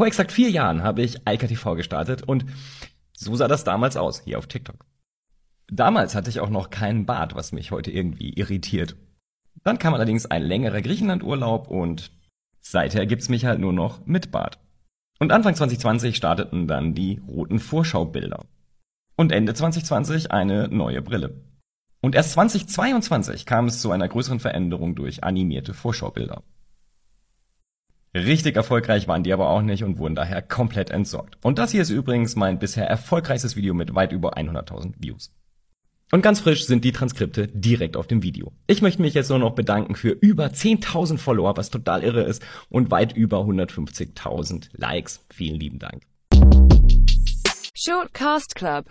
Vor exakt vier Jahren habe ich Alka TV gestartet und so sah das damals aus, hier auf TikTok. Damals hatte ich auch noch keinen Bart, was mich heute irgendwie irritiert. Dann kam allerdings ein längerer Griechenlandurlaub und seither gibt's mich halt nur noch mit Bart. Und Anfang 2020 starteten dann die roten Vorschaubilder. Und Ende 2020 eine neue Brille. Und erst 2022 kam es zu einer größeren Veränderung durch animierte Vorschaubilder. Richtig erfolgreich waren die aber auch nicht und wurden daher komplett entsorgt. Und das hier ist übrigens mein bisher erfolgreichstes Video mit weit über 100.000 Views. Und ganz frisch sind die Transkripte direkt auf dem Video. Ich möchte mich jetzt nur noch bedanken für über 10.000 Follower, was total irre ist, und weit über 150.000 Likes. Vielen lieben Dank. Shortcast Club